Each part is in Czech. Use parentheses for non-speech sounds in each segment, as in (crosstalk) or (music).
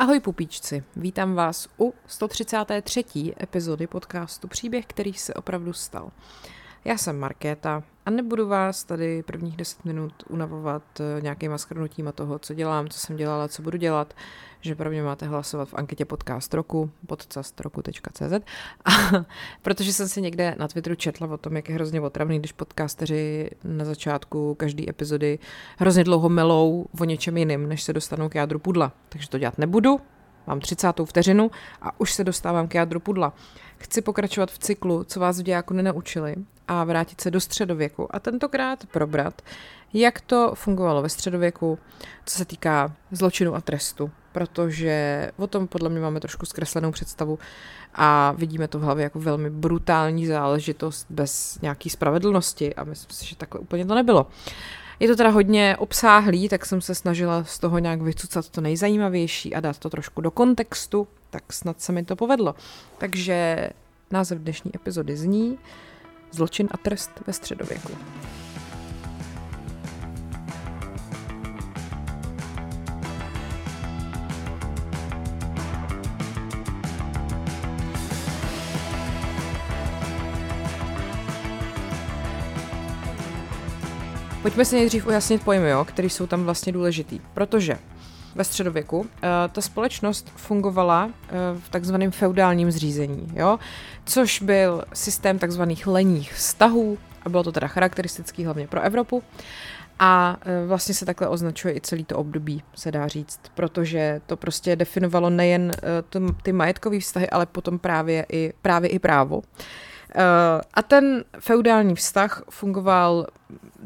Ahoj pupíčci, vítám vás u 133. epizody podcastu Příběh, který se opravdu stal. Já jsem Markéta a nebudu vás tady prvních 10 minut unavovat eh, nějakýma schrnutíma toho, co dělám, co jsem dělala, co budu dělat, že pro mě máte hlasovat v anketě podcast roku, podcastroku.cz a (laughs) protože jsem si někde na Twitteru četla o tom, jak je hrozně otravný, když podcasteři na začátku každé epizody hrozně dlouho melou o něčem jiným, než se dostanou k jádru pudla. Takže to dělat nebudu, mám 30. vteřinu a už se dostávám k jádru pudla. Chci pokračovat v cyklu, co vás v dějáku nenaučili a vrátit se do středověku a tentokrát probrat, jak to fungovalo ve středověku, co se týká zločinu a trestu, protože o tom podle mě máme trošku zkreslenou představu a vidíme to v hlavě jako velmi brutální záležitost bez nějaký spravedlnosti a myslím si, že takhle úplně to nebylo. Je to teda hodně obsáhlý, tak jsem se snažila z toho nějak vycucat to nejzajímavější a dát to trošku do kontextu, tak snad se mi to povedlo. Takže název dnešní epizody zní Zločin a trest ve středověku. Pojďme si nejdřív ujasnit pojmy, jo, které jsou tam vlastně důležitý. Protože ve středověku uh, ta společnost fungovala uh, v takzvaném feudálním zřízení, jo? což byl systém takzvaných leních vztahů a bylo to teda charakteristický hlavně pro Evropu. A uh, vlastně se takhle označuje i celý to období, se dá říct, protože to prostě definovalo nejen ty majetkové vztahy, ale potom právě i, právě i právo. Uh, a ten feudální vztah fungoval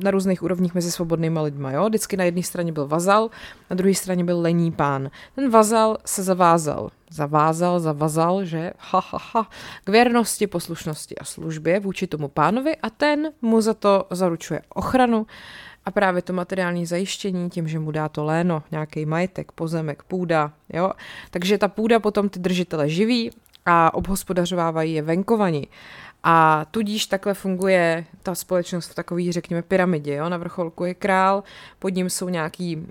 na různých úrovních mezi svobodnými lidmi. Jo? Vždycky na jedné straně byl vazal, na druhé straně byl lení pán. Ten vazal se zavázal. Zavázal, zavazal, že ha, ha, ha, k věrnosti, poslušnosti a službě vůči tomu pánovi a ten mu za to zaručuje ochranu a právě to materiální zajištění tím, že mu dá to léno, nějaký majetek, pozemek, půda, jo. Takže ta půda potom ty držitele živí a obhospodařovávají je venkovaní. A tudíž takhle funguje ta společnost v takové, řekněme, pyramidě. Jo? Na vrcholku je král, pod ním jsou nějaký, uh,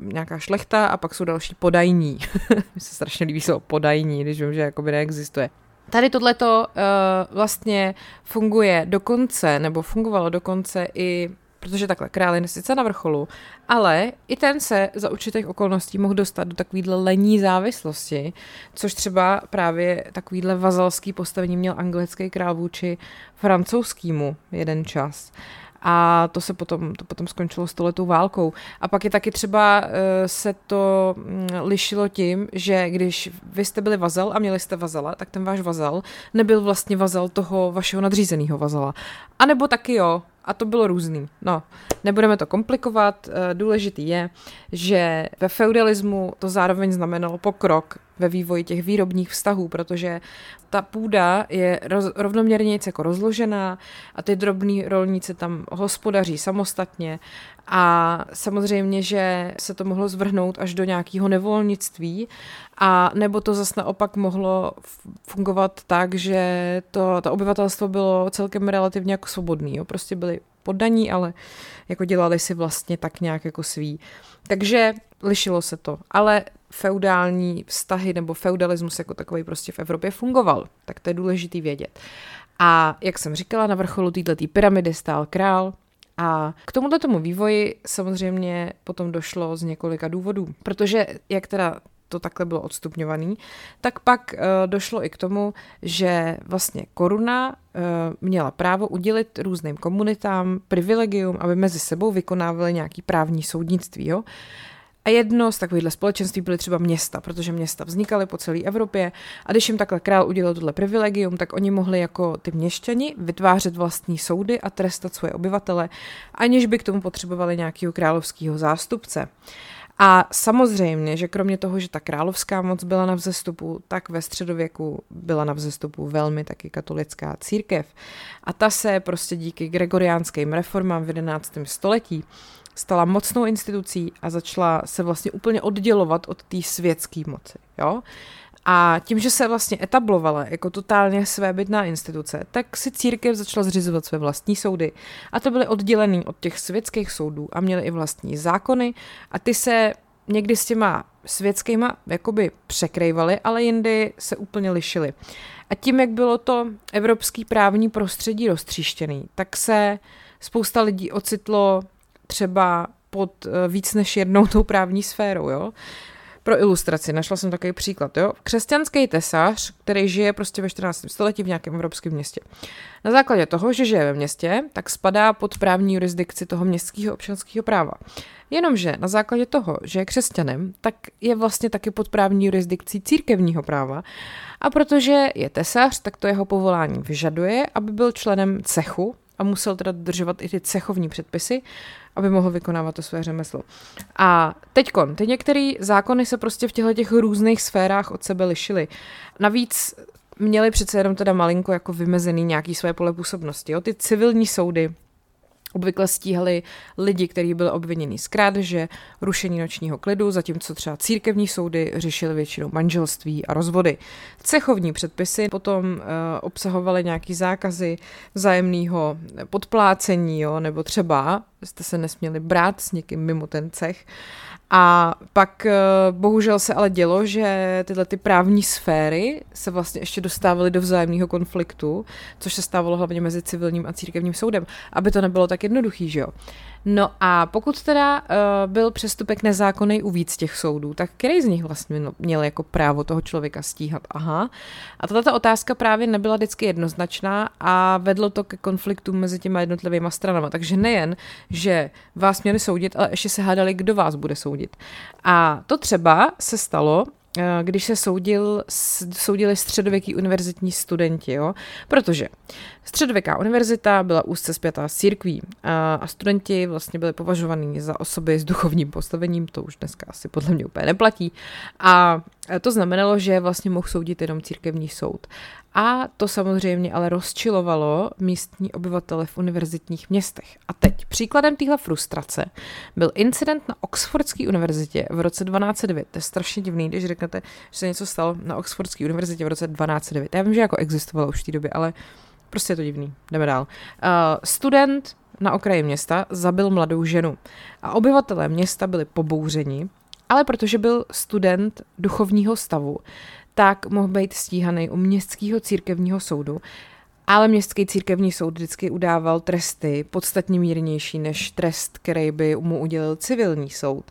nějaká šlechta a pak jsou další podajní. (laughs) Mně se strašně líbí slovo podajní, když vím, že jakoby neexistuje. Tady tohleto uh, vlastně funguje dokonce, nebo fungovalo dokonce i protože takhle král je sice na vrcholu, ale i ten se za určitých okolností mohl dostat do takovýhle lení závislosti, což třeba právě takovýhle vazalský postavení měl anglický král vůči francouzskému jeden čas. A to se potom, to potom skončilo stoletou válkou. A pak je taky třeba uh, se to um, lišilo tím, že když vy jste byli vazal a měli jste vazala, tak ten váš vazal nebyl vlastně vazal toho vašeho nadřízeného vazala. A nebo taky jo, a to bylo různý. No, nebudeme to komplikovat. Eh, důležitý je, že ve feudalismu to zároveň znamenalo pokrok ve vývoji těch výrobních vztahů, protože ta půda je roz, rovnoměrně jako rozložená a ty drobní rolníci tam hospodaří samostatně a samozřejmě, že se to mohlo zvrhnout až do nějakého nevolnictví a nebo to zase naopak mohlo fungovat tak, že to, to obyvatelstvo bylo celkem relativně jako svobodný, jo? prostě byli poddaní, ale jako dělali si vlastně tak nějak jako svý. Takže lišilo se to, ale feudální vztahy nebo feudalismus jako takový prostě v Evropě fungoval, tak to je důležitý vědět. A jak jsem říkala, na vrcholu této pyramidy stál král, a k tomuto tomu vývoji samozřejmě potom došlo z několika důvodů, protože jak teda to takhle bylo odstupňovaný, tak pak uh, došlo i k tomu, že vlastně koruna uh, měla právo udělit různým komunitám privilegium, aby mezi sebou vykonávali nějaký právní soudnictví. Jo? A jedno z takovýchhle společenství byly třeba města, protože města vznikaly po celé Evropě a když jim takhle král udělal tohle privilegium, tak oni mohli jako ty měšťani vytvářet vlastní soudy a trestat svoje obyvatele, aniž by k tomu potřebovali nějakého královského zástupce. A samozřejmě, že kromě toho, že ta královská moc byla na vzestupu, tak ve středověku byla na vzestupu velmi taky katolická církev. A ta se prostě díky gregoriánským reformám v 11. století stala mocnou institucí a začala se vlastně úplně oddělovat od té světské moci. Jo? A tím, že se vlastně etablovala jako totálně svébytná instituce, tak si církev začala zřizovat své vlastní soudy. A to byly oddělený od těch světských soudů a měly i vlastní zákony a ty se někdy s těma světskýma jakoby překrývaly, ale jindy se úplně lišily. A tím, jak bylo to evropský právní prostředí roztříštěný, tak se spousta lidí ocitlo třeba pod eh, víc než jednou tou právní sférou, jo. Pro ilustraci, našla jsem takový příklad, jo. Křesťanský tesař, který žije prostě ve 14. století v nějakém evropském městě. Na základě toho, že žije ve městě, tak spadá pod právní jurisdikci toho městského občanského práva. Jenomže na základě toho, že je křesťanem, tak je vlastně taky pod právní jurisdikcí církevního práva. A protože je tesař, tak to jeho povolání vyžaduje, aby byl členem cechu a musel teda dodržovat i ty cechovní předpisy, aby mohl vykonávat to své řemeslo. A teďkon, ty některé zákony se prostě v těchto těch různých sférách od sebe lišily. Navíc měli přece jenom teda malinko jako vymezený nějaký své pole působnosti. Jo? Ty civilní soudy Obvykle stíhali lidi, kteří byli obviněni z krádeže, rušení nočního klidu, zatímco třeba církevní soudy řešily většinou manželství a rozvody. Cechovní předpisy potom uh, obsahovaly nějaký zákazy vzájemného podplácení, jo, nebo třeba jste se nesměli brát s někým mimo ten cech. A pak eh, bohužel se ale dělo, že tyhle ty právní sféry se vlastně ještě dostávaly do vzájemného konfliktu, což se stávalo hlavně mezi civilním a církevním soudem, aby to nebylo tak jednoduchý, že jo. No a pokud teda uh, byl přestupek nezákonný u víc těch soudů, tak který z nich vlastně měl jako právo toho člověka stíhat? Aha. A tato otázka právě nebyla vždycky jednoznačná a vedlo to ke konfliktu mezi těma jednotlivými stranama. Takže nejen, že vás měli soudit, ale ještě se hádali, kdo vás bude soudit. A to třeba se stalo Eh, když se soudil, soudili středověký univerzitní studenti, jo? protože středověká univerzita byla úzce zpětá s církví a, studenti vlastně byli považovaní za osoby s duchovním postavením, to už dneska asi podle mě úplně neplatí a to znamenalo, že vlastně mohl soudit jenom církevní soud. A to samozřejmě ale rozčilovalo místní obyvatele v univerzitních městech. A teď příkladem téhle frustrace byl incident na Oxfordské univerzitě v roce 1209. To je strašně divný, když řeknete, že se něco stalo na Oxfordské univerzitě v roce 1209. Já vím, že jako existovalo už v té době, ale prostě je to divný. Jdeme dál. Uh, student na okraji města zabil mladou ženu a obyvatelé města byli pobouřeni, ale protože byl student duchovního stavu, tak mohl být stíhaný u městského církevního soudu, ale městský církevní soud vždycky udával tresty podstatně mírnější než trest, který by mu udělil civilní soud.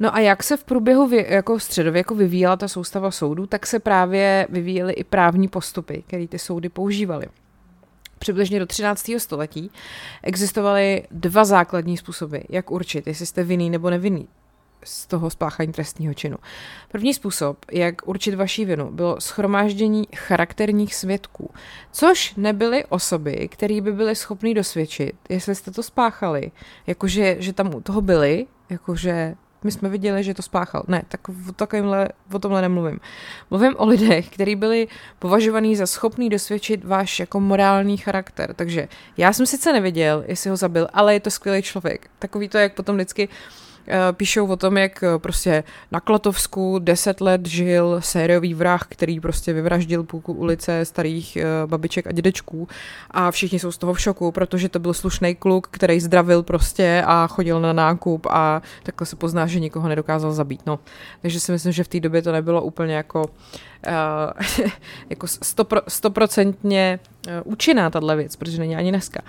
No a jak se v průběhu vě, jako středověku vyvíjela ta soustava soudů, tak se právě vyvíjely i právní postupy, které ty soudy používaly. Přibližně do 13. století existovaly dva základní způsoby, jak určit, jestli jste vinný nebo nevinný z toho spáchání trestního činu. První způsob, jak určit vaši vinu, bylo schromáždění charakterních svědků, což nebyly osoby, které by byly schopny dosvědčit, jestli jste to spáchali, jakože že tam u toho byli, jakože my jsme viděli, že to spáchal. Ne, tak o, takovýmhle, o tomhle nemluvím. Mluvím o lidech, kteří byli považovaní za schopný dosvědčit váš jako morální charakter. Takže já jsem sice neviděl, jestli ho zabil, ale je to skvělý člověk. Takový to, jak potom vždycky uh, píšou o tom, jak eh, prostě na Klatovsku deset let žil sériový vrah, který prostě vyvraždil půlku ulice starých eh, babiček a dědečků a všichni jsou z toho v šoku, protože to byl slušný kluk, který zdravil prostě a chodil na nákup a takhle se pozná, že nikoho nedokázal zabít. No. Takže si myslím, že v té době to nebylo úplně jako uh, (laughs) jako stoprocentně uh, účinná tahle věc, protože není ani dneska.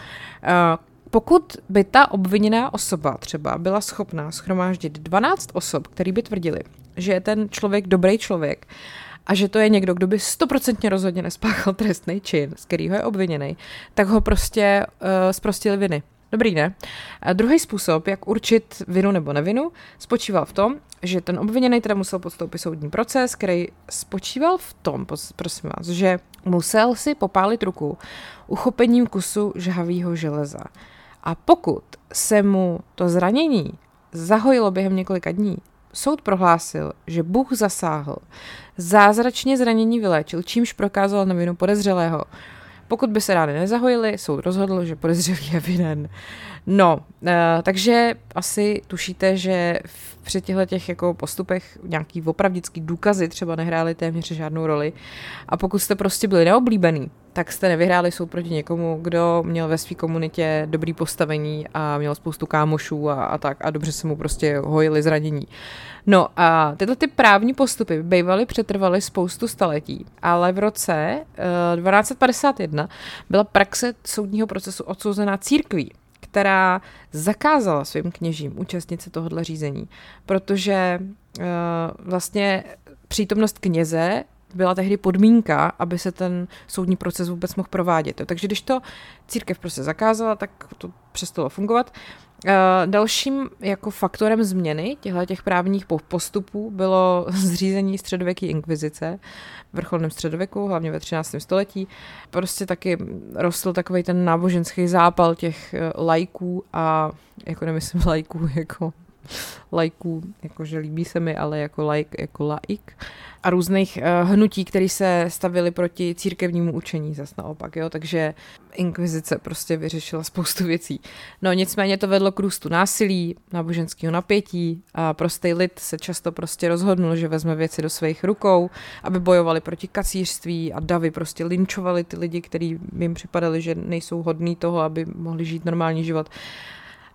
Uh, pokud by ta obviněná osoba třeba byla schopná schromáždit 12 osob, který by tvrdili, že je ten člověk dobrý člověk a že to je někdo, kdo by stoprocentně rozhodně nespáchal trestný čin, z kterého je obviněný, tak ho prostě uh, zprostili viny. Dobrý, ne? A druhý způsob, jak určit vinu nebo nevinu, spočíval v tom, že ten obviněný teda musel podstoupit soudní proces, který spočíval v tom, prosím vás, že musel si popálit ruku uchopením kusu žhavého železa. A pokud se mu to zranění zahojilo během několika dní, soud prohlásil, že Bůh zasáhl, zázračně zranění vyléčil, čímž prokázal na vinu podezřelého. Pokud by se rány nezahojily, soud rozhodl, že podezřelý je vinen. No, e, takže asi tušíte, že při těchto těch jako postupech nějaký opravdický důkazy třeba nehrály téměř žádnou roli. A pokud jste prostě byli neoblíbený, tak jste nevyhráli soud proti někomu, kdo měl ve své komunitě dobrý postavení a měl spoustu kámošů a, a tak a dobře se mu prostě hojili zranění. No a tyto ty právní postupy bývaly přetrvaly spoustu staletí, ale v roce uh, eh, 1251 byla praxe soudního procesu odsouzená církví, která zakázala svým kněžím účastnit se tohohle řízení, protože uh, vlastně přítomnost kněze byla tehdy podmínka, aby se ten soudní proces vůbec mohl provádět. Takže když to církev prostě zakázala, tak to přestalo fungovat. Uh, dalším jako faktorem změny těchto těch právních postupů bylo (laughs) zřízení středověké inkvizice v vrcholném středověku, hlavně ve 13. století. Prostě taky rostl takový ten náboženský zápal těch eh, lajků a (laughs) jako nemyslím lajků jako lajků, jakože líbí se mi, ale jako like, jako laik a různých uh, hnutí, které se stavily proti církevnímu učení zas naopak, jo, takže inkvizice prostě vyřešila spoustu věcí. No nicméně to vedlo k růstu násilí, náboženského napětí a prostý lid se často prostě rozhodnul, že vezme věci do svých rukou, aby bojovali proti kacířství a davy prostě linčovali ty lidi, kteří jim připadali, že nejsou hodní toho, aby mohli žít normální život.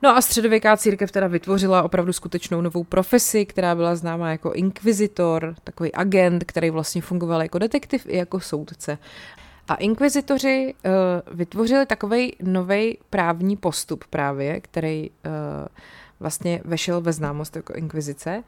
No a středověká církev teda vytvořila opravdu skutečnou novou profesi, která byla známá jako inkvizitor, takový agent, který vlastně fungoval jako detektiv i jako soudce. A inkvizitoři uh, vytvořili takový nový právní postup právě, který uh, vlastně vešel ve známost jako inkvizice.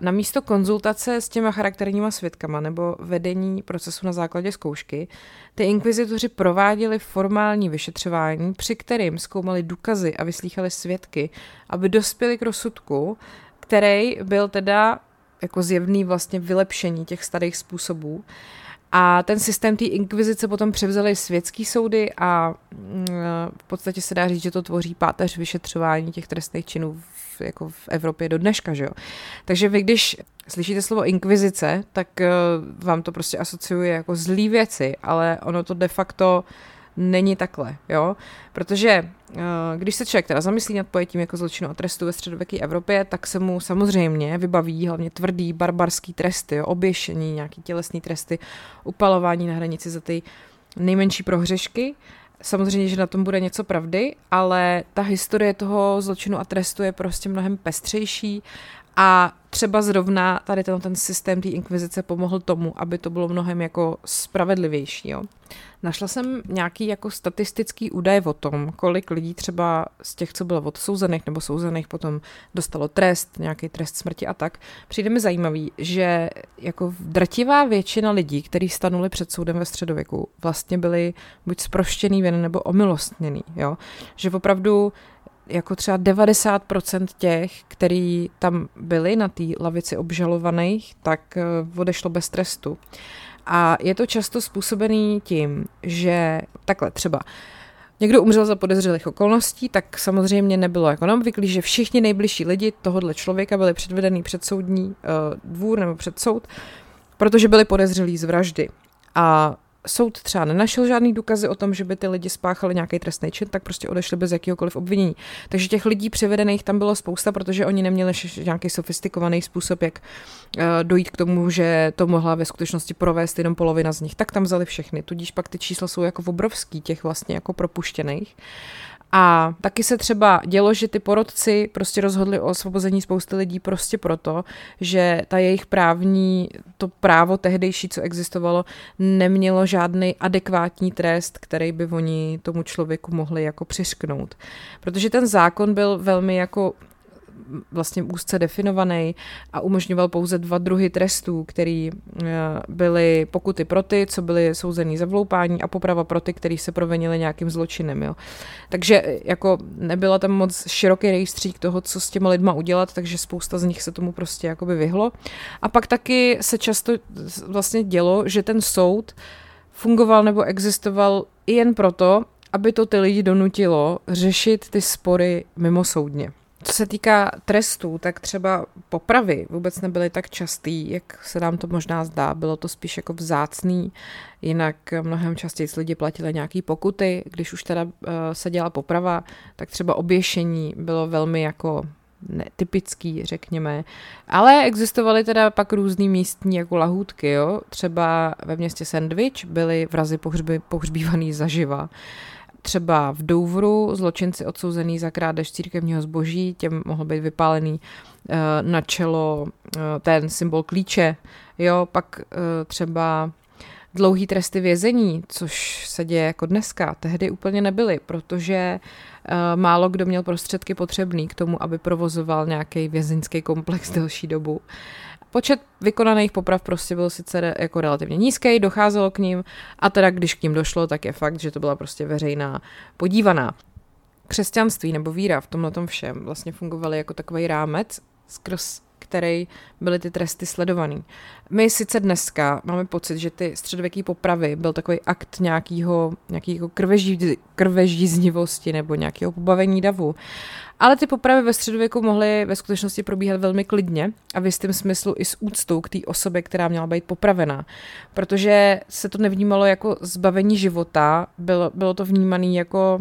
Na místo konzultace s těma charakterníma svědkama nebo vedení procesu na základě zkoušky, ty inkvizitoři prováděli formální vyšetřování, při kterým zkoumali důkazy a vyslýchali svědky, aby dospěli k rozsudku, který byl teda jako zjevný vlastně vylepšení těch starých způsobů. A ten systém té inkvizice potom převzaly světský soudy a mm, v podstatě se dá říct, že to tvoří páteř vyšetřování těch trestných činů v, jako v Evropě do dneška. Že jo? Takže vy, když slyšíte slovo inkvizice, tak uh, vám to prostě asociuje jako zlý věci, ale ono to de facto není takhle, jo? Protože uh, když se člověk teda zamyslí nad pojetím jako zločinu a trestu ve středověké Evropě, tak se mu samozřejmě vybaví hlavně tvrdý barbarský tresty, jo? oběšení, nějaký tělesný tresty, upalování na hranici za ty nejmenší prohřešky. Samozřejmě, že na tom bude něco pravdy, ale ta historie toho zločinu a trestu je prostě mnohem pestřejší a třeba zrovna tady ten, ten systém té inkvizice pomohl tomu, aby to bylo mnohem jako spravedlivější. Jo. Našla jsem nějaký jako statistický údaj o tom, kolik lidí třeba z těch, co bylo odsouzených nebo souzených, potom dostalo trest, nějaký trest smrti a tak. Přijde mi zajímavý, že jako drtivá většina lidí, kteří stanuli před soudem ve středověku, vlastně byli buď zproštěný viny nebo omilostněný. Jo? Že opravdu jako třeba 90% těch, který tam byli na té lavici obžalovaných, tak eh, odešlo bez trestu. A je to často způsobený tím, že takhle třeba někdo umřel za podezřelých okolností, tak samozřejmě nebylo jako obvyklý, že všichni nejbližší lidi tohohle člověka byli předvedený před soudní uh, dvůr nebo před soud, protože byli podezřelí z vraždy. A soud třeba nenašel žádný důkazy o tom, že by ty lidi spáchali nějaký trestný čin, tak prostě odešli bez jakéhokoliv obvinění. Takže těch lidí přivedených tam bylo spousta, protože oni neměli nějaký sofistikovaný způsob, jak uh, dojít k tomu, že to mohla ve skutečnosti provést jenom polovina z nich. Tak tam vzali všechny, tudíž pak ty čísla jsou jako obrovský těch vlastně jako propuštěných. A taky se třeba dělo, že ty porodci prostě rozhodli o osvobození spousty lidí prostě proto, že ta jejich právní, to právo tehdejší, co existovalo, nemělo žádný adekvátní trest, který by oni tomu člověku mohli jako přišknout. Protože ten zákon byl velmi jako vlastně úzce definovaný a umožňoval pouze dva druhy trestů, který eh, byly pokuty pro ty, co byly souzený za vloupání a poprava pro ty, který se provenili nějakým zločinem. Jo. Takže eh, jako nebyla tam moc široký rejstřík toho, co s těma lidma udělat, takže spousta z nich se tomu prostě jakoby vyhlo. A pak taky se často vlastně dělo, že ten soud fungoval nebo existoval i jen proto, aby to ty lidi donutilo řešit ty spory mimo soudně. Co se týká trestů, tak třeba popravy vůbec nebyly tak častý, jak se nám to možná zdá. Bylo to spíš jako vzácný, jinak mnohem častěji lidi platili nějaký pokuty. Když už teda uh, se dělala poprava, tak třeba oběšení bylo velmi jako netypický, řekněme. Ale existovaly teda pak různý místní jako lahůdky, jo. Třeba ve městě Sandwich byly vrazy pohřby, pohřbívaný zaživa. Třeba v Douvru zločinci odsouzený za krádež církevního zboží, těm mohl být vypálený uh, na čelo uh, ten symbol klíče. Jo, pak uh, třeba dlouhý tresty vězení, což se děje jako dneska, tehdy úplně nebyly, protože uh, málo kdo měl prostředky potřebný k tomu, aby provozoval nějaký vězeňský komplex (laughs) delší dobu. Počet vykonaných poprav prostě byl sice jako relativně nízký, docházelo k ním a teda když k ním došlo, tak je fakt, že to byla prostě veřejná podívaná. Křesťanství nebo víra v tomhle tom všem vlastně fungovaly jako takový rámec, skrz který byly ty tresty sledovaný. My sice dneska máme pocit, že ty středověké popravy byl takový akt nějakého, nějakého krveží, krvežíznivosti nebo nějakého pobavení davu. Ale ty popravy ve středověku mohly ve skutečnosti probíhat velmi klidně a v jistém smyslu i s úctou k té osobě, která měla být popravená. Protože se to nevnímalo jako zbavení života, bylo, bylo to vnímané jako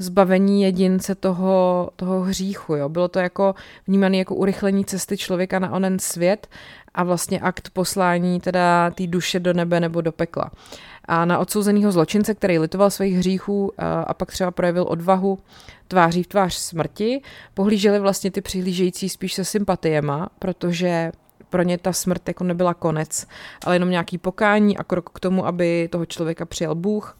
zbavení jedince toho, toho hříchu. Jo. Bylo to jako vnímané jako urychlení cesty člověka na onen svět a vlastně akt poslání teda té duše do nebe nebo do pekla. A na odsouzeného zločince, který litoval svých hříchů a, a pak třeba projevil odvahu tváří v tvář smrti, pohlíželi vlastně ty přihlížející spíš se sympatiema, protože pro ně ta smrt jako nebyla konec, ale jenom nějaký pokání a krok k tomu, aby toho člověka přijal Bůh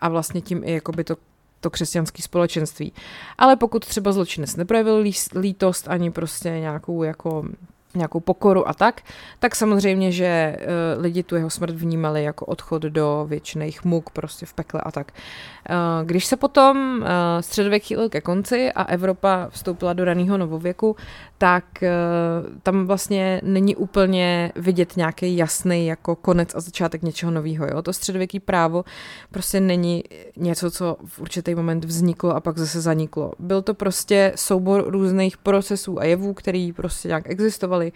a vlastně tím i jako by to to křesťanské společenství. Ale pokud třeba zločinec neprojevil lítost ani prostě nějakou jako nějakou pokoru a tak, tak samozřejmě, že uh, lidi tu jeho smrt vnímali jako odchod do věčných muk prostě v pekle a tak. Uh, když se potom uh, středověk chýlil ke konci a Evropa vstoupila do raného novověku, tak tam vlastně není úplně vidět nějaký jasný jako konec a začátek něčeho nového. To středověký právo prostě není něco, co v určitý moment vzniklo a pak zase zaniklo. Byl to prostě soubor různých procesů a jevů, který prostě nějak existovaly fungovaly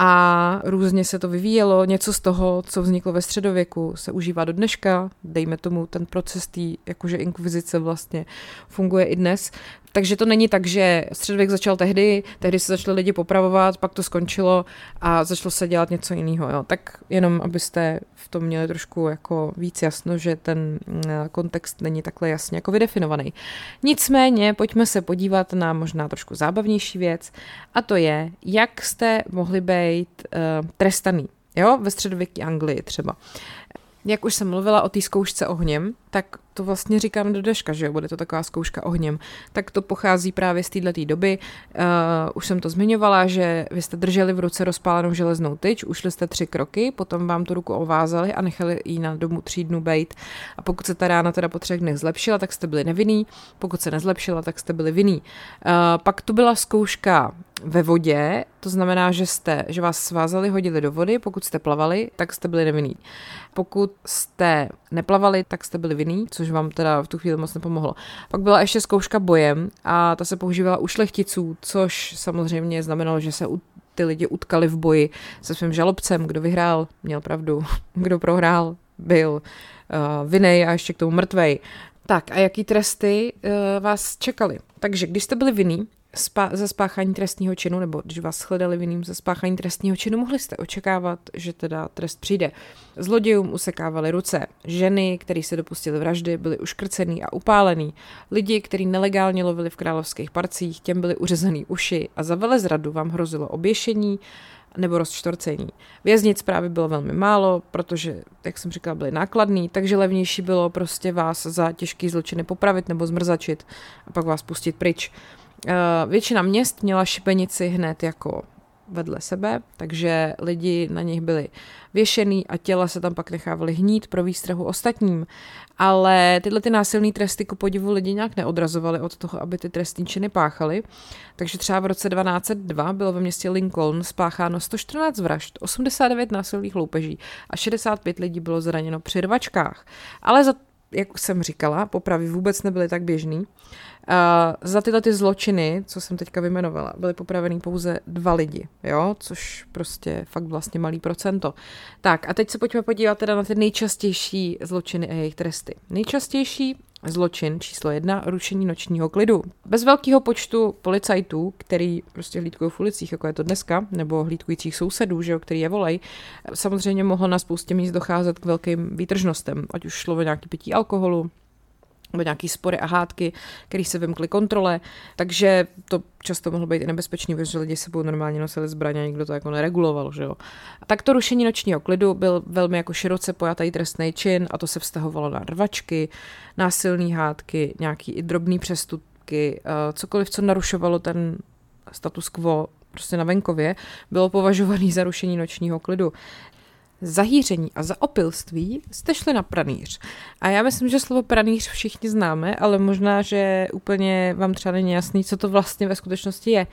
a různě se to vyvíjelo. Něco z toho, co vzniklo ve středověku, se užívá do dneška. Dejme tomu ten proces té jakože inkvizice vlastně funguje i dnes. Takže to není tak, že středověk začal tehdy, tehdy se začali lidi popravovat, pak to skončilo a začalo se dělat něco jiného. Jo. Tak jenom, abyste v tom měli trošku jako víc jasno, že ten mm, kontext není takhle jasně jako vydefinovaný. Nicméně, pojďme se podívat na možná trošku zábavnější věc a to je, jak jste mohli být uh, trestaný. Jo, ve středověké Anglii třeba. Jak už jsem mluvila o té zkoušce ohněm, tak to vlastně říkám do deška, že jo, bude to taková zkouška ohněm. Tak to pochází právě z této doby. Uh, už jsem to zmiňovala, že vy jste drželi v ruce rozpálenou železnou tyč, ušli jste tři kroky, potom vám tu ruku ovázali a nechali ji na domu tří dnů bejt. A pokud se ta rána teda po třech dnech zlepšila, tak jste byli nevinný, pokud se nezlepšila, tak jste byli vinný. Uh, pak tu byla zkouška ve vodě, to znamená, že jste, že vás svázali, hodili do vody, pokud jste plavali, tak jste byli nevinný. Pokud jste neplavali, tak jste byli vinný, což vám teda v tu chvíli moc nepomohlo. Pak byla ještě zkouška bojem a ta se používala u šlechticů, což samozřejmě znamenalo, že se u ty lidi utkali v boji se svým žalobcem, kdo vyhrál, měl pravdu, (laughs) kdo prohrál, byl uh, vinej a ještě k tomu mrtvej. Tak a jaký tresty uh, vás čekaly? Takže když jste byli vinný, spa- za spáchání trestního činu, nebo když vás shledali vinným za spáchání trestního činu, mohli jste očekávat, že teda trest přijde. Zlodějům usekávali ruce. Ženy, které se dopustily vraždy, byly uškrcený a upálený. Lidi, kteří nelegálně lovili v královských parcích, těm byly uřezaný uši a za velezradu vám hrozilo oběšení nebo rozčtvrcení. Věznic právě bylo velmi málo, protože, jak jsem říkala, byly nákladný, takže levnější bylo prostě vás za těžký zločiny popravit nebo zmrzačit a pak vás pustit pryč. Eh, většina měst měla šibenici hned jako vedle sebe, takže lidi na nich byli věšený a těla se tam pak nechávaly hnít pro výstrahu ostatním. Ale tyhle ty násilné tresty ku podivu lidi nějak neodrazovaly od toho, aby ty trestní činy páchaly. Takže třeba v roce 1202 bylo ve městě Lincoln spácháno 114 vražd, 89 násilných loupeží a 65 lidí bylo zraněno při rvačkách. Ale za jak jsem říkala, popravy vůbec nebyly tak běžný. Uh, za tyhle ty zločiny, co jsem teďka vymenovala, byly popravený pouze dva lidi, jo, což prostě fakt vlastně malý procento. Tak a teď se pojďme podívat teda na ty nejčastější zločiny a jejich tresty. Nejčastější zločin číslo jedna, rušení nočního klidu. Bez velkého počtu policajtů, který prostě hlídkují v ulicích, jako je to dneska, nebo hlídkujících sousedů, že jo, který je volej, samozřejmě mohlo na spoustě míst docházet k velkým výtržnostem, ať už šlo o nějaký pití alkoholu, nebo nějaký spory a hádky, které se vymkly kontrole, takže to často mohlo být i nebezpečný, protože lidi sebou normálně nosili zbraně a nikdo to jako nereguloval, že jo. Tak to rušení nočního klidu byl velmi jako široce pojatý trestný čin a to se vztahovalo na rvačky, násilné hádky, nějaký i drobný přestupky, eh, cokoliv, co narušovalo ten status quo prostě na venkově, bylo považovaný za rušení nočního klidu zahýření a zaopilství jste šli na pranýř. A já myslím, že slovo pranýř všichni známe, ale možná, že úplně vám třeba není jasný, co to vlastně ve skutečnosti je.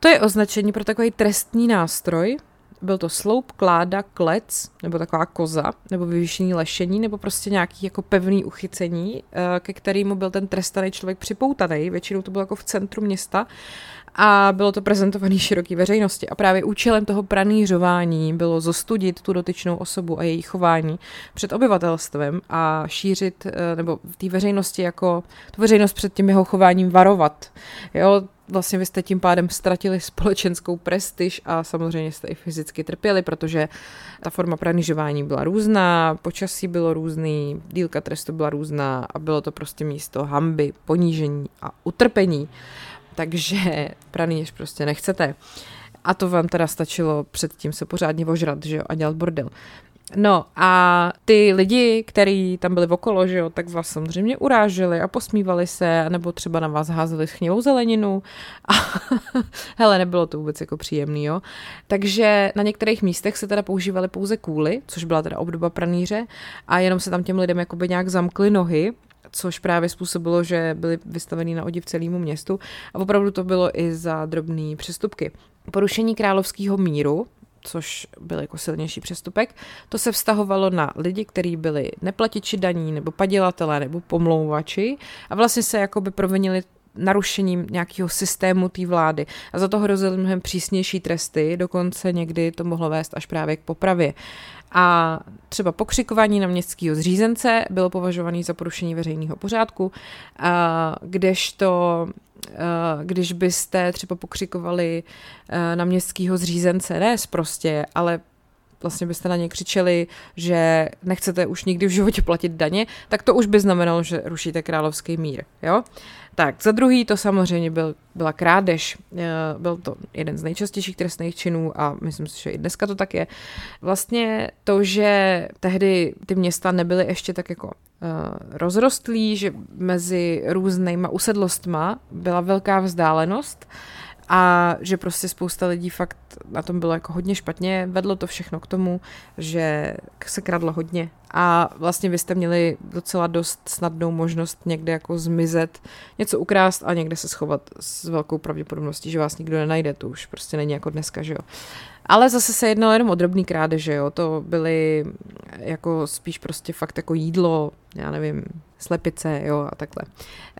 To je označení pro takový trestní nástroj, byl to sloup, kláda, klec, nebo taková koza, nebo vyvýšený lešení, nebo prostě nějaký jako pevný uchycení, eh, ke kterému byl ten trestaný člověk připoutaný. Většinou to bylo jako v centru města a bylo to prezentované široké veřejnosti. A právě účelem toho pranířování bylo zostudit tu dotyčnou osobu a její chování před obyvatelstvem a šířit, eh, nebo v té veřejnosti jako tu veřejnost před tím jeho chováním varovat. Jo, vlastně vy jste tím pádem ztratili společenskou prestiž a samozřejmě jste i fyzicky trpěli, protože ta forma pranížování byla různá, počasí bylo různý, dílka trestu byla různá a bylo to prostě místo hamby, ponížení a utrpení takže pranýř prostě nechcete. A to vám teda stačilo předtím se pořádně ožrat, že jo, a dělat bordel. No a ty lidi, kteří tam byli okolo, že jo, tak vás samozřejmě uráželi a posmívali se, nebo třeba na vás házeli schnilou zeleninu a (laughs) hele, nebylo to vůbec jako příjemný, jo. Takže na některých místech se teda používaly pouze kůly, což byla teda obdoba pranýře a jenom se tam těm lidem jakoby nějak zamkly nohy, což právě způsobilo, že byli vystaveni na odiv celému městu a opravdu to bylo i za drobné přestupky. Porušení královského míru, což byl jako silnější přestupek, to se vztahovalo na lidi, kteří byli neplatiči daní, nebo padělatelé, nebo pomlouvači a vlastně se jakoby provinili narušením nějakého systému té vlády. A za to hrozily mnohem přísnější tresty, dokonce někdy to mohlo vést až právě k popravě. A třeba pokřikování na městského zřízence bylo považované za porušení veřejného pořádku, kdežto když byste třeba pokřikovali na městského zřízence, ne prostě, ale vlastně byste na ně křičeli, že nechcete už nikdy v životě platit daně, tak to už by znamenalo, že rušíte královský mír. Jo? Tak, za druhý to samozřejmě byl, byla krádež. Eh, byl to jeden z nejčastějších trestných činů a myslím si, že i dneska to tak je. Vlastně to, že tehdy ty města nebyly ještě tak jako uh, rozrostlý, že mezi různýma usedlostma byla velká vzdálenost, a že prostě spousta lidí fakt na tom bylo jako hodně špatně. Vedlo to všechno k tomu, že se kradlo hodně a vlastně vy jste měli docela dost snadnou možnost někde jako zmizet, něco ukrást a někde se schovat s velkou pravděpodobností, že vás nikdo nenajde, to už prostě není jako dneska, že jo. Ale zase se jednalo jenom o drobný krádeže, jo, to byly jako spíš prostě fakt jako jídlo, já nevím, slepice, jo, a takhle.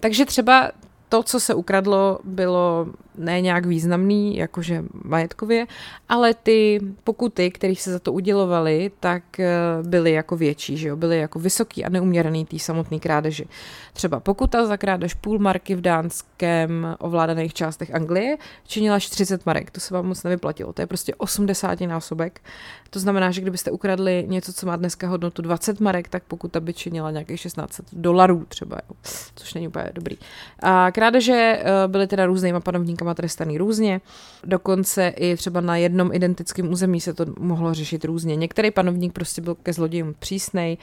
Takže třeba to, co se ukradlo, bylo ne nějak významný, jakože majetkově, ale ty pokuty, které se za to udělovaly, tak eh, byly jako větší, že jo? byly jako vysoký a neuměrný tý samotný krádeži. Třeba pokuta za krádež půl marky v dánském ovládaných částech Anglie činila 40 marek, to se vám moc nevyplatilo, to je prostě 80 násobek. To znamená, že kdybyste ukradli něco, co má dneska hodnotu 20 marek, tak pokuta by činila nějakých 16 dolarů třeba, jo? což není úplně dobrý. A krádeže eh, byly teda různýma panovníkama trestaný různě, dokonce i třeba na jednom identickém území se to mohlo řešit různě. Některý panovník prostě byl ke zlodějům přísnej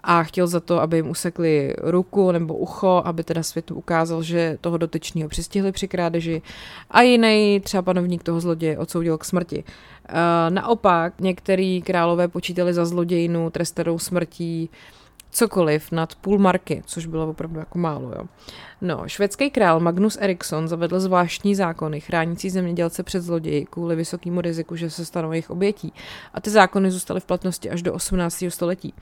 a chtěl za to, aby jim usekli ruku nebo ucho, aby teda světu ukázal, že toho dotyčného přistihli při krádeži a jiný třeba panovník toho zloděje odsoudil k smrti. Eh, naopak, některý králové počítali za zlodějnu trestanou smrtí cokoliv nad půl marky, což bylo opravdu jako málo. Jo. No, švédský král Magnus Eriksson zavedl zvláštní zákony chránící zemědělce před zloději kvůli vysokému riziku, že se stanou jejich obětí. A ty zákony zůstaly v platnosti až do 18. století.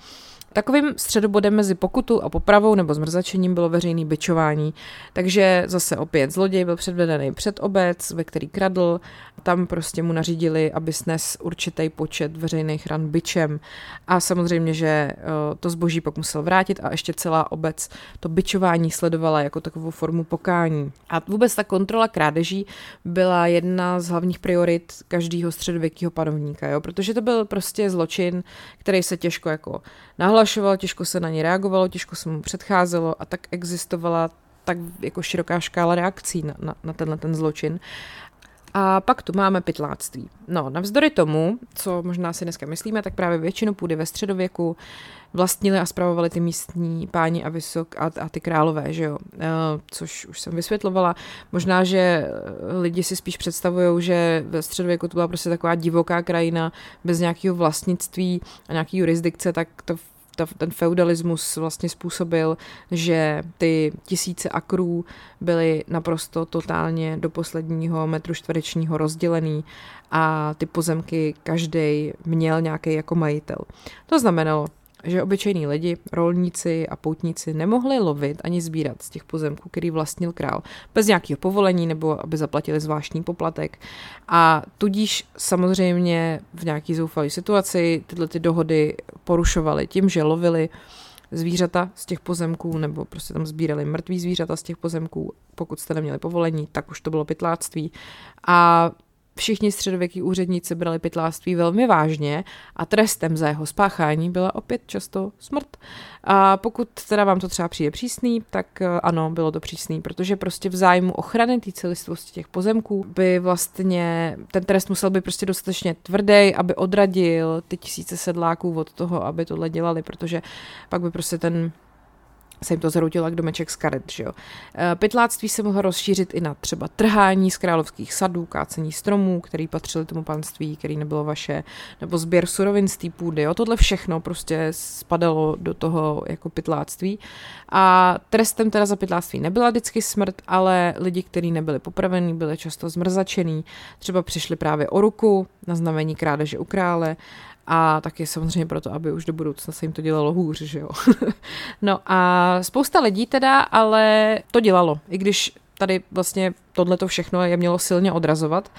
Takovým středobodem mezi pokutu a popravou nebo zmrzačením bylo veřejný byčování. Takže zase opět zloděj byl předvedený před obec, ve který kradl. Tam prostě mu nařídili, aby snes určitý počet veřejných ran byčem. A samozřejmě, že eh, to zboží pak musel vrátit a ještě celá obec to byčování sledovala jako takovou formu pokání. A vůbec ta kontrola krádeží byla jedna z hlavních priorit každého středověkého panovníka, jo? protože to byl prostě zločin, který se těžko jako nahlašoval, těžko se na ně reagovalo, těžko se mu předcházelo a tak existovala tak jako široká škála reakcí na, na, na tenhle ten zločin. A pak tu máme pytláctví. No, navzdory tomu, co možná si dneska myslíme, tak právě většinu půdy ve středověku vlastnili a zpravovali ty místní páni a vysok a, a ty králové, že jo, e, což už jsem vysvětlovala. Možná, že lidi si spíš představují, že ve středověku to byla prostě taková divoká krajina bez nějakého vlastnictví a nějaký jurisdikce, tak to ta, ten feudalismus vlastně způsobil, že ty tisíce akrů byly naprosto totálně do posledního metru čtverečního rozdělený a ty pozemky každý měl nějaký jako majitel. To znamenalo, že obyčejní lidi, rolníci a poutníci nemohli lovit ani sbírat z těch pozemků, který vlastnil král, bez nějakého povolení nebo aby zaplatili zvláštní poplatek. A tudíž samozřejmě v nějaký zoufalé situaci tyhle ty dohody porušovali tím, že lovili zvířata z těch pozemků, nebo prostě tam sbírali mrtví zvířata z těch pozemků. Pokud jste neměli povolení, tak už to bylo pytláctví. A Všichni středověkí úředníci brali pytláctví velmi vážně a trestem za jeho spáchání byla opět často smrt. A pokud teda vám to třeba přijde přísný, tak eh, ano, bylo to přísný, protože prostě v zájmu ochrany té celistvosti těch pozemků by vlastně ten trest musel být prostě dostatečně tvrdý, aby odradil ty tisíce sedláků od toho, aby tohle dělali, protože pak by prostě ten se jim to zhroutilo jak domeček z karet, že jo. Eh, pytláctví se mohlo rozšířit i na třeba trhání z královských sadů, kácení stromů, který patřili tomu panství, který nebylo vaše, nebo sběr surovin z té půdy, jo. Tohle všechno prostě spadalo do toho jako pytláctví. A trestem teda za pytláctví nebyla vždycky smrt, ale lidi, kteří nebyli popravení, byli často zmrzačený, třeba přišli právě o ruku na znamení krádeže u krále a taky samozřejmě proto, aby už do budoucna se jim to dělalo hůř, že jo. (laughs) no a spousta lidí teda, ale to dělalo, i když tady vlastně tohle to všechno je mělo silně odrazovat,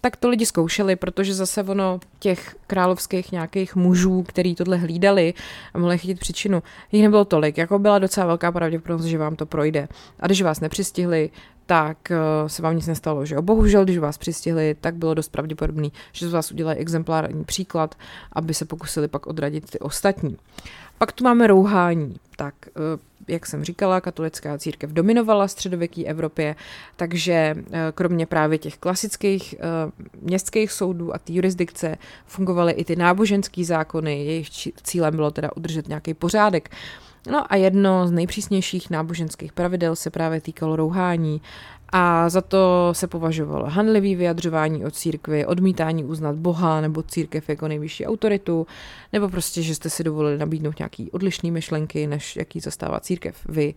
tak to lidi zkoušeli, protože zase ono těch královských nějakých mužů, který tohle hlídali a mohli chytit příčinu, jich nebylo tolik, jako byla docela velká pravděpodobnost, že vám to projde. A když vás nepřistihli, tak eh, se vám nic nestalo. Že jo? Bohužel, když vás přistihli, tak bylo dost pravděpodobný, že z vás udělají exemplární příklad, aby se pokusili pak odradit ty ostatní. Pak tu máme rouhání. Tak, eh, jak jsem říkala, katolická církev dominovala středověké Evropě, takže eh, kromě právě těch klasických městských soudů a té jurisdikce fungovaly i ty náboženské zákony, jejich cílem bylo teda udržet nějaký pořádek. No a jedno z nejpřísnějších náboženských pravidel se právě týkalo rouhání a za to se považovalo handlivý vyjadřování od církvy, odmítání uznat Boha nebo církev jako nejvyšší autoritu, nebo prostě, že jste si dovolili nabídnout nějaký odlišný myšlenky, než jaký zastává církev vy.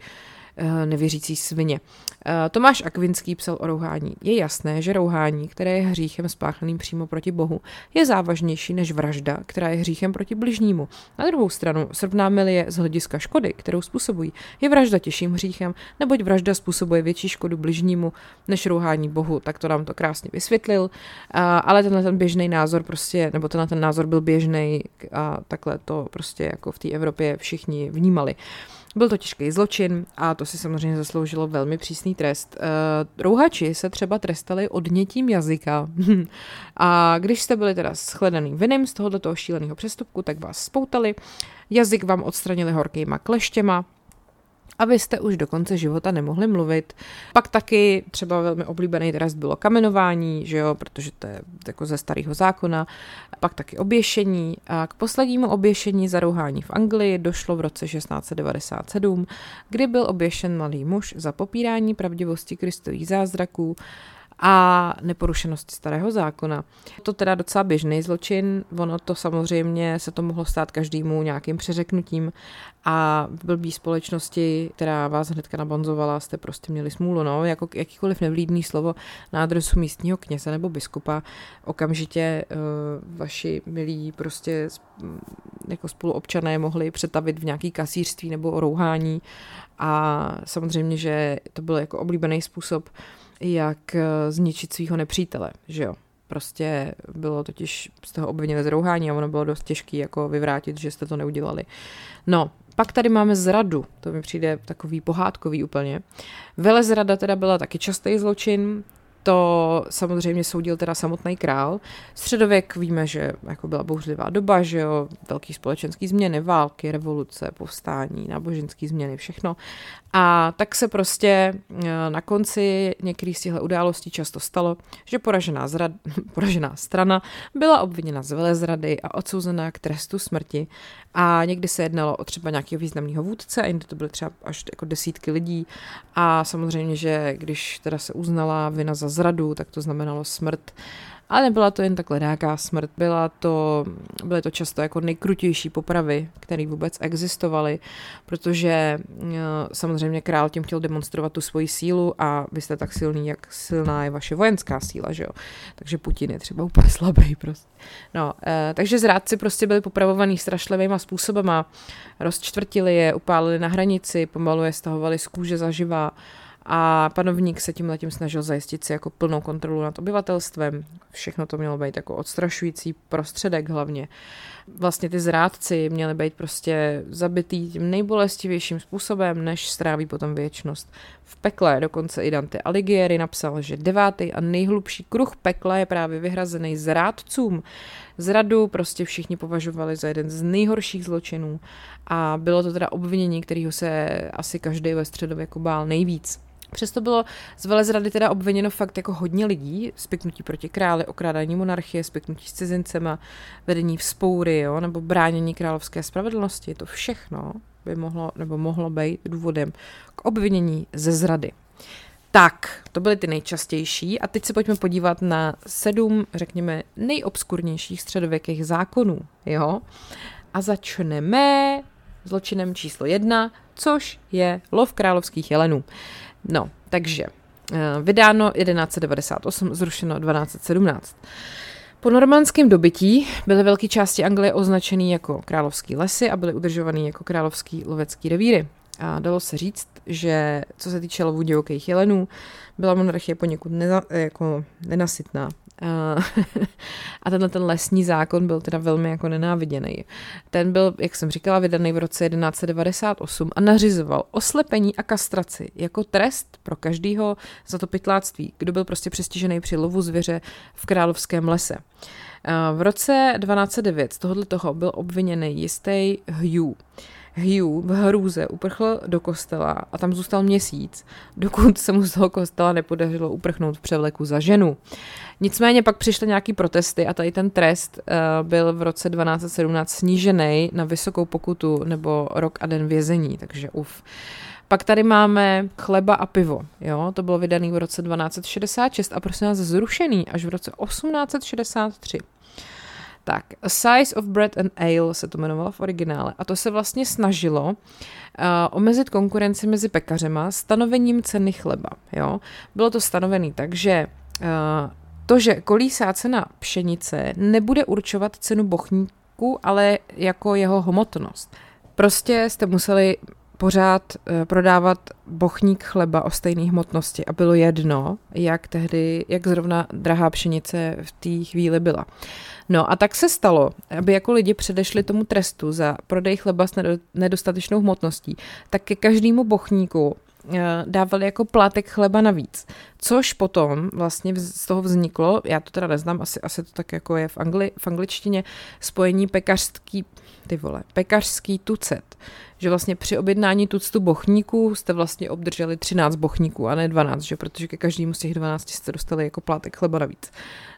Eh, nevěřící svině. Eh, Tomáš Akvinský psal o rouhání. Je jasné, že rouhání, které je hříchem spáchaným přímo proti Bohu, je závažnější než vražda, která je hříchem proti bližnímu. Na druhou stranu, srovnáme je z hlediska škody, kterou způsobují, je vražda těžším hříchem, neboť vražda způsobuje větší škodu bližnímu než rouhání Bohu. Tak to nám to krásně vysvětlil, eh, ale tenhle ten běžný názor prostě, nebo tenhle ten názor byl běžný a takhle to prostě jako v té Evropě všichni vnímali. Byl to těžký zločin a to si samozřejmě zasloužilo velmi přísný trest. Uh, rouhači se třeba trestali odnětím jazyka. (laughs) a když jste byli teda shledaný vinem z tohoto šíleného přestupku, tak vás spoutali. Jazyk vám odstranili horkýma kleštěma, abyste už do konce života nemohli mluvit. Pak taky třeba velmi oblíbený trest bylo kamenování, že jo, protože to je jako ze starého zákona. Pak taky oběšení. A k poslednímu oběšení za rouhání v Anglii došlo v roce 1697, kdy byl oběšen mladý muž za popírání pravdivosti kristových zázraků a neporušenosti starého zákona. To teda docela běžný zločin, ono to samozřejmě se to mohlo stát každému nějakým přeřeknutím a v blbý společnosti, která vás hnedka nabonzovala, jste prostě měli smůlu, no, jako jakýkoliv nevlídný slovo na adresu místního kněze nebo biskupa, okamžitě uh, vaši milí prostě jako spoluobčané mohli přetavit v nějaký kasířství nebo rouhání a samozřejmě, že to byl jako oblíbený způsob, jak eh, zničit svého nepřítele, že jo. Prostě bylo totiž z toho obviněné zrouhání a ono bylo dost těžké jako vyvrátit, že jste to neudělali. No, pak tady máme zradu, to mi přijde takový pohádkový úplně. Velezrada teda byla taky častý zločin, to samozřejmě soudil teda samotný král. Středověk víme, že jako byla bouřlivá doba, že jo, velký společenský změny, války, revoluce, povstání, náboženské změny, všechno. A tak se prostě eh, na konci některých z těchto událostí často stalo, že poražená, zrad, (laughs) poražená strana byla obviněna z velezrady a odsouzená k trestu smrti. A někdy se jednalo o třeba nějakého významného vůdce, a jindy to byly třeba až jako desítky lidí. A samozřejmě, že když teda se uznala vina za zradu, tak to znamenalo smrt. Ale nebyla to jen takhle nějaká smrt, byla to, byly to často jako nejkrutější popravy, které vůbec existovaly, protože eh, samozřejmě král tím chtěl demonstrovat tu svoji sílu a vy jste tak silný, jak silná je vaše vojenská síla, že jo. Takže Putin je třeba úplně (laughs) slabý prostě. No, eh, takže zrádci prostě byli popravovaný strašlivýma způsobama, rozčtvrtili je, upálili na hranici, pomalu je stahovali z kůže zaživa, a panovník se tím letím snažil zajistit si jako plnou kontrolu nad obyvatelstvem. Všechno to mělo být jako odstrašující prostředek hlavně. Vlastně ty zrádci měli být prostě zabitý tím nejbolestivějším způsobem, než stráví potom věčnost v pekle. Dokonce i Dante Alighieri napsal, že devátý a nejhlubší kruh pekla je právě vyhrazený zrádcům. Zradu prostě všichni považovali za jeden z nejhorších zločinů a bylo to teda obvinění, kterého se asi každý ve středověku bál nejvíc. Přesto bylo z velezrady teda obviněno fakt jako hodně lidí, spiknutí proti králi, okrádání monarchie, spiknutí s cizincema, vedení vzpoury, jo, nebo bránění královské spravedlnosti. To všechno by mohlo, nebo mohlo být důvodem k obvinění ze zrady. Tak, to byly ty nejčastější a teď se pojďme podívat na sedm, řekněme, nejobskurnějších středověkých zákonů, jo. A začneme zločinem číslo jedna, což je lov královských jelenů. No, takže uh, vydáno 1198, zrušeno 1217. Po normandském dobytí byly velké části Anglie označený jako královský lesy a byly udržovaný jako královský lovecký revíry. A dalo se říct, že co se týče lovu divokých jelenů, byla monarchie poněkud neza, jako nenasytná. (laughs) A tenhle ten lesní zákon byl teda velmi jako nenáviděný. Ten byl, jak jsem říkala, vydaný v roce 1198 a nařizoval oslepení a kastraci jako trest pro každýho za to pytláctví, kdo byl prostě přestižený při lovu zvěře v královském lese. V roce 1209 z tohoto toho byl obviněný jistý Hugh. Hugh v hrůze uprchl do kostela a tam zůstal měsíc, dokud se mu z toho kostela nepodařilo uprchnout v převleku za ženu. Nicméně pak přišly nějaký protesty a tady ten trest uh, byl v roce 1217 snížený na vysokou pokutu nebo rok a den vězení, takže uf. Pak tady máme chleba a pivo. Jo? To bylo vydané v roce 1266 a prosím nás zrušený až v roce 1863. Tak, A Size of Bread and Ale se to jmenovalo v originále a to se vlastně snažilo uh, omezit konkurenci mezi pekařema stanovením ceny chleba. Jo? Bylo to stanovené tak, že uh, to, že kolísá cena pšenice, nebude určovat cenu bochníku, ale jako jeho hmotnost. Prostě jste museli pořád uh, prodávat bochník chleba o stejné hmotnosti a bylo jedno, jak tehdy, jak zrovna drahá pšenice v té chvíli byla. No a tak se stalo, aby jako lidi předešli tomu trestu za prodej chleba s nedostatečnou hmotností, tak ke každému bochníku eh, dávali jako plátek chleba navíc. Což potom vlastně z toho vzniklo, já to teda neznám, asi, asi to tak jako je v, angli, v angličtině, spojení pekařský, ty vole, pekařský tucet že vlastně při objednání tuctu bochníků jste vlastně obdrželi 13 bochníků a ne 12, že? protože ke každému z těch 12 jste dostali jako plátek chleba navíc.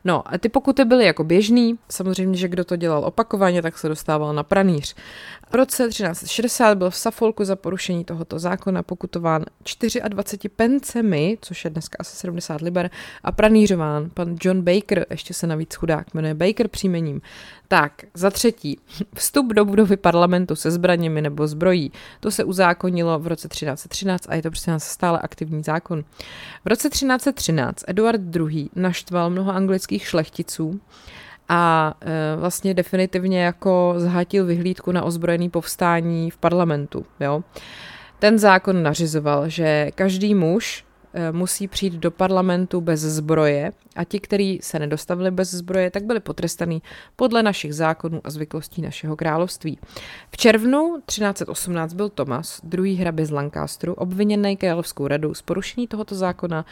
No a ty pokuty byly jako běžný, samozřejmě, že kdo to dělal opakovaně, tak se dostával na pranýř. V roce 1360 byl v Safolku za porušení tohoto zákona pokutován 24 pencemi, což je dneska asi asi 70 liber a pranířován pan John Baker, ještě se navíc chudák jmenuje Baker příjmením. Tak, za třetí, (laughs) vstup do budovy parlamentu se zbraněmi nebo zbrojí, to se uzákonilo v roce 1313 a je to prostě stále aktivní zákon. V roce 1313 Eduard II. naštval mnoho anglických šlechticů, a e, vlastně definitivně jako zhatil vyhlídku na ozbrojený povstání v parlamentu. Jo? Ten zákon nařizoval, že každý muž e, musí přijít do parlamentu bez zbroje a ti, kteří se nedostavili bez zbroje, tak byli potrestaní podle našich zákonů a zvyklostí našeho království. V červnu 1318 byl Thomas, druhý hrabě z Lancasteru, obviněný královskou radou z porušení tohoto zákona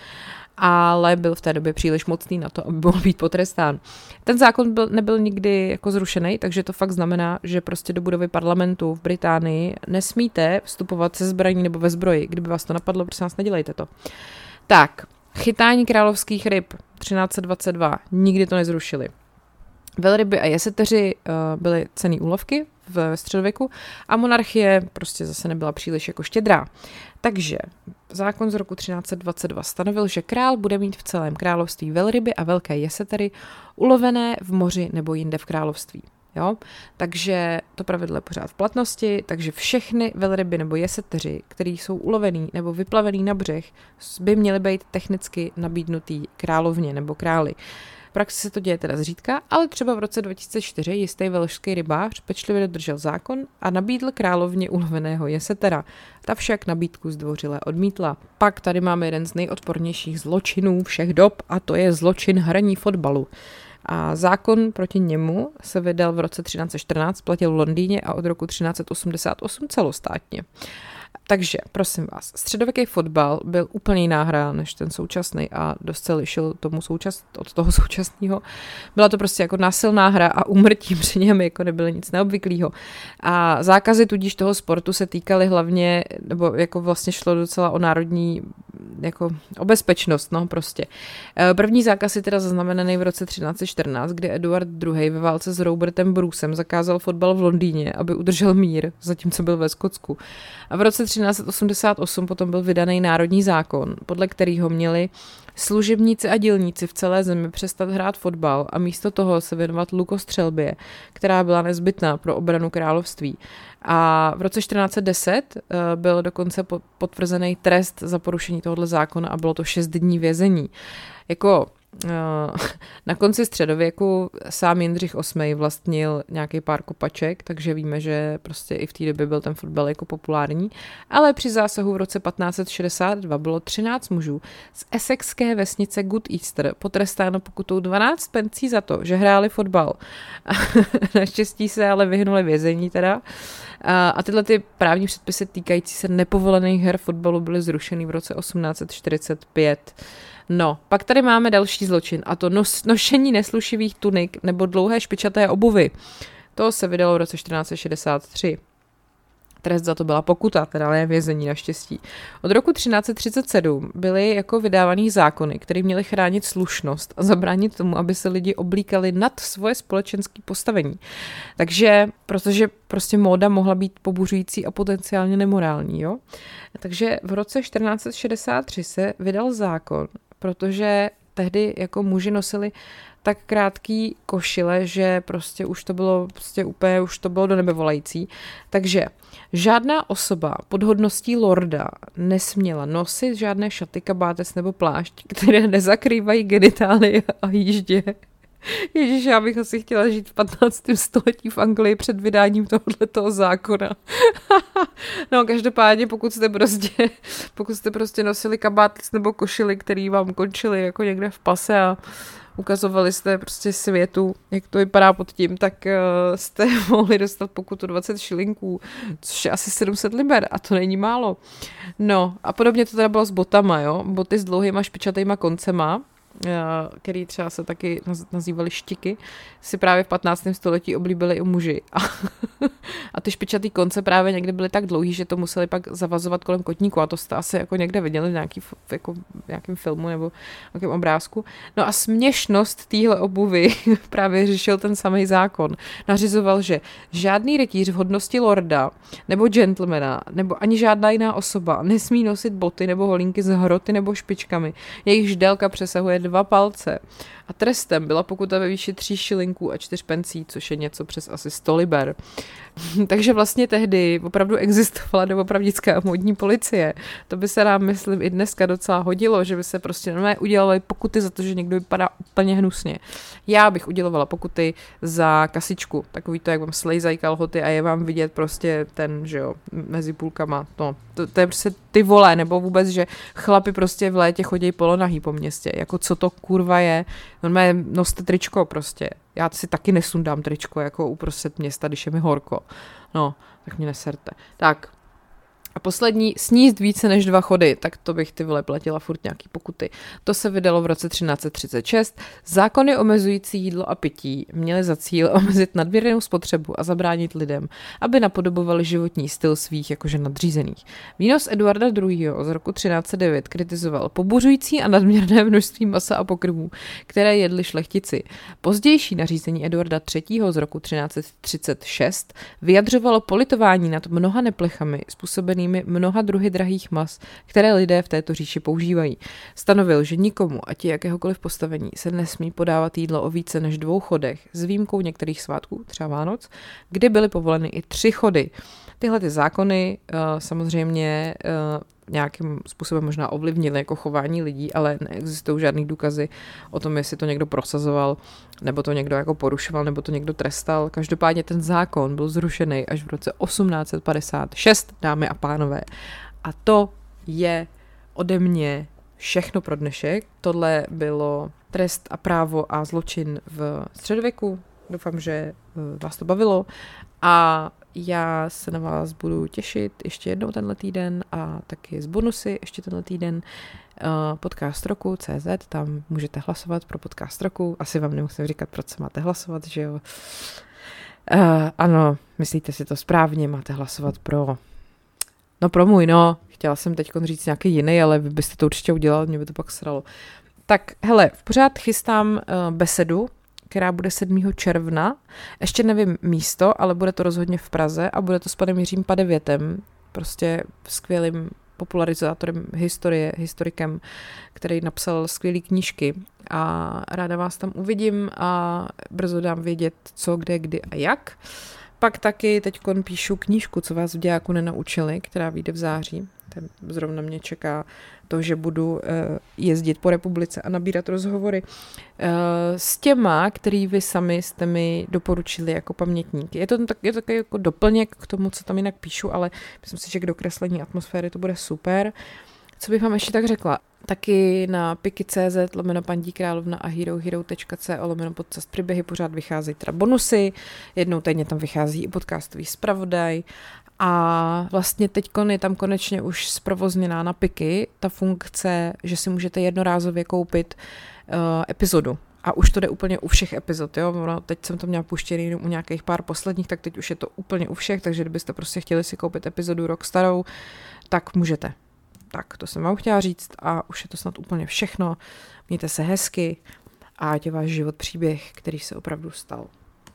ale byl v té době příliš mocný na to, aby mohl být potrestán. Ten zákon byl, nebyl nikdy jako zrušený, takže to fakt znamená, že prostě do budovy parlamentu v Británii nesmíte vstupovat se zbraní nebo ve zbroji. Kdyby vás to napadlo, prosím vás, nedělejte to. Tak, chytání královských ryb 1322, nikdy to nezrušili. Velryby a jeseteři uh, byly cený úlovky v středověku a monarchie prostě zase nebyla příliš jako štědrá. Takže zákon z roku 1322 stanovil, že král bude mít v celém království velryby a velké jesetery ulovené v moři nebo jinde v království. Jo? Takže to pravidlo je pořád v platnosti, takže všechny velryby nebo jeseteři, který jsou ulovený nebo vyplavený na břeh, by měly být technicky nabídnutý královně nebo králi. V praxi se to děje teda zřídka, ale třeba v roce 2004 jistý velšský rybář pečlivě dodržel zákon a nabídl královně uloveného jesetera. Ta však nabídku zdvořile odmítla. Pak tady máme jeden z nejodpornějších zločinů všech dob a to je zločin hraní fotbalu. A zákon proti němu se vydal v roce 1314, platil v Londýně a od roku 1388 celostátně. Takže, prosím vás, středověký fotbal byl úplně jiná hra než ten současný a dost se lišil tomu součas, od toho (laughs) současného. Byla to prostě jako násilná hra a umrtí (laughs) při něm jako nebyly nic neobvyklého. A zákazy tudíž toho sportu se týkaly hlavně, nebo jako vlastně šlo docela o národní jako o bezpečnost, no prostě. E, první zákaz je teda zaznamenaný v roce 1314, kdy Eduard II. ve válce s Robertem Brucem zakázal fotbal v Londýně, aby udržel mír, zatímco byl ve Skotsku. A v roce 1388 potom byl vydaný národní zákon, podle kterého měli služebníci a dělníci v celé zemi přestat hrát fotbal a místo toho se věnovat lukostřelbě, která byla nezbytná pro obranu království. A v roce 1410 eh, byl dokonce potvrzený trest za porušení tohoto zákona a bylo to 6 dní vězení. Jako (laughs) na konci středověku sám Jindřich VIII vlastnil nějaký pár kopaček, takže víme, že prostě i v té době byl ten fotbal jako populární, ale při zásahu v roce 1562 bylo 13 mužů z esexské vesnice Good Easter potrestáno pokutou 12 pencí za to, že hráli fotbal. (laughs) Naštěstí se ale vyhnuli vězení teda. A tyhle ty právní předpisy týkající se nepovolených her fotbalu byly zrušeny v roce 1845. No, pak tady máme další zločin a to nos, nošení neslušivých tunik nebo dlouhé špičaté obuvy. To se vydalo v roce 1463. Trest za to byla pokuta, teda ne vězení naštěstí. Od roku 1337 byly jako vydávaný zákony, které měly chránit slušnost a zabránit tomu, aby se lidi oblíkali nad svoje společenské postavení. Takže, protože prostě móda mohla být pobuřující a potenciálně nemorální, jo? Takže v roce 1463 se vydal zákon, protože tehdy jako muži nosili tak krátký košile, že prostě už to bylo prostě úplně, už to bylo do nebe volající. Takže žádná osoba pod hodností lorda nesměla nosit žádné šaty, kabátes nebo plášť, které nezakrývají genitálie a jíždě. (laughs) Ježíš, já bych asi chtěla žít v 15. století v Anglii před vydáním tohoto zákona. (laughs) no, každopádně, pokud jste prostě, (laughs) pokud jste prostě nosili kabátec nebo košily, který vám končili jako někde v pase a ukazovali jste prostě světu, jak to vypadá pod tím, tak uh, jste mohli dostat pokutu 20 šilinků, což je asi 700 liber a to není málo. No a podobně to teda bylo s botama, jo, boty s dlouhýma špičatýma koncema, který třeba se taky nazývali štiky, si právě v 15. století oblíbili i muži. A (laughs) a ty špičatý konce právě někdy byly tak dlouhý, že to museli pak zavazovat kolem kotníku a to jste asi jako někde viděli v nějaký, jako, nějakém filmu nebo nějakém obrázku. No a směšnost téhle obuvy (laughs) právě řešil ten samý zákon. Nařizoval, že žádný rytíř v hodnosti lorda nebo gentlemana nebo ani žádná jiná osoba nesmí nosit boty nebo holínky s hroty nebo špičkami. Jejich délka přesahuje dva palce. A trestem byla pokuta ve výši 3 šilinků a 4 pencí, což je něco přes asi 100 liber. (laughs) Takže vlastně tehdy opravdu existovala doopravdická modní policie. To by se nám, myslím, i dneska docela hodilo, že by se prostě normálně udělali pokuty za to, že někdo vypadá úplně hnusně. Já bych udělovala pokuty za kasičku, takový to, jak vám slejzají kalhoty a je vám vidět prostě ten, že jo, mezi půlkama. No, to, to je prostě ty vole, nebo vůbec, že chlapi prostě v létě chodí polonahý po městě. Jako co to kurva je? Normálně noste tričko prostě. Já si taky nesundám tričko jako uprostřed města, když je mi horko. No, tak mě neserte. Tak, a poslední, sníst více než dva chody, tak to bych ty vole platila furt nějaký pokuty. To se vydalo v roce 1336. Zákony omezující jídlo a pití měly za cíl (laughs) omezit nadměrnou spotřebu a zabránit lidem, aby napodobovali životní styl svých jakože nadřízených. Výnos Eduarda II. z roku 1309 kritizoval pobuřující a nadměrné množství masa a pokrmů, které jedli šlechtici. Pozdější nařízení Eduarda III. z roku 1336 vyjadřovalo politování nad mnoha neplechami způsobenými zahrnutými mnoha druhy drahých mas, které lidé v této říši používají. Stanovil, že nikomu, ať je jakéhokoliv postavení, se nesmí podávat jídlo o více než dvou chodech, s výjimkou některých svátků, třeba Vánoc, kdy byly povoleny i tři chody. Tyhle ty zákony uh, samozřejmě uh, nějakým způsobem možná ovlivnily jako chování lidí, ale neexistují žádný důkazy o tom, jestli to někdo prosazoval, nebo to někdo jako porušoval, nebo to někdo trestal. Každopádně ten zákon byl zrušený až v roce 1856, dámy a pánové. A to je ode mě všechno pro dnešek. Tohle bylo trest a právo a zločin v středověku. Doufám, že eh, vás to bavilo. A já se na vás budu těšit ještě jednou tenhle týden a taky z bonusy ještě tenhle týden. Uh, podcast roku CZ, tam můžete hlasovat pro podcast roku. Asi vám nemusím říkat, proč se máte hlasovat, že jo. Uh, ano, myslíte si to správně, máte hlasovat pro No pro můj, no. Chtěla jsem teď říct nějaký jiný, ale vy byste to určitě udělal, mě by to pak sralo. Tak hele, v pořád chystám uh, besedu která bude 7. června. Ještě nevím místo, ale bude to rozhodně v Praze a bude to s panem Jiřím Padevětem, prostě skvělým popularizátorem historie, historikem, který napsal skvělé knížky a ráda vás tam uvidím a brzo dám vědět, co, kde, kdy a jak. Pak taky teď píšu knížku, co vás v dějáku nenaučili, která vyjde v září. Ten zrovna mě čeká to, že budu eh, jezdit po republice a nabírat rozhovory eh, s těma, který vy sami jste mi doporučili jako pamětníky. Je to, tak, je to takový jako doplněk k tomu, co tam jinak píšu, ale myslím si, že k dokreslení atmosféry to bude super. Co bych vám ještě tak řekla? Taky na piky.cz lomeno pandí královna a herohero.co lomeno podcast příběhy pořád vycházejí teda bonusy, jednou týdně tam vychází i podcastový zpravodaj a vlastně teď je tam konečně už zprovozněná na piky ta funkce, že si můžete jednorázově koupit uh, epizodu. A už to jde úplně u všech epizod, jo. No, teď jsem to měla puštěný jenom u nějakých pár posledních, tak teď už je to úplně u všech, takže kdybyste prostě chtěli si koupit epizodu rok starou, tak můžete. Tak, to jsem vám chtěla říct a už je to snad úplně všechno. Mějte se hezky a ať je váš život příběh, který se opravdu stal.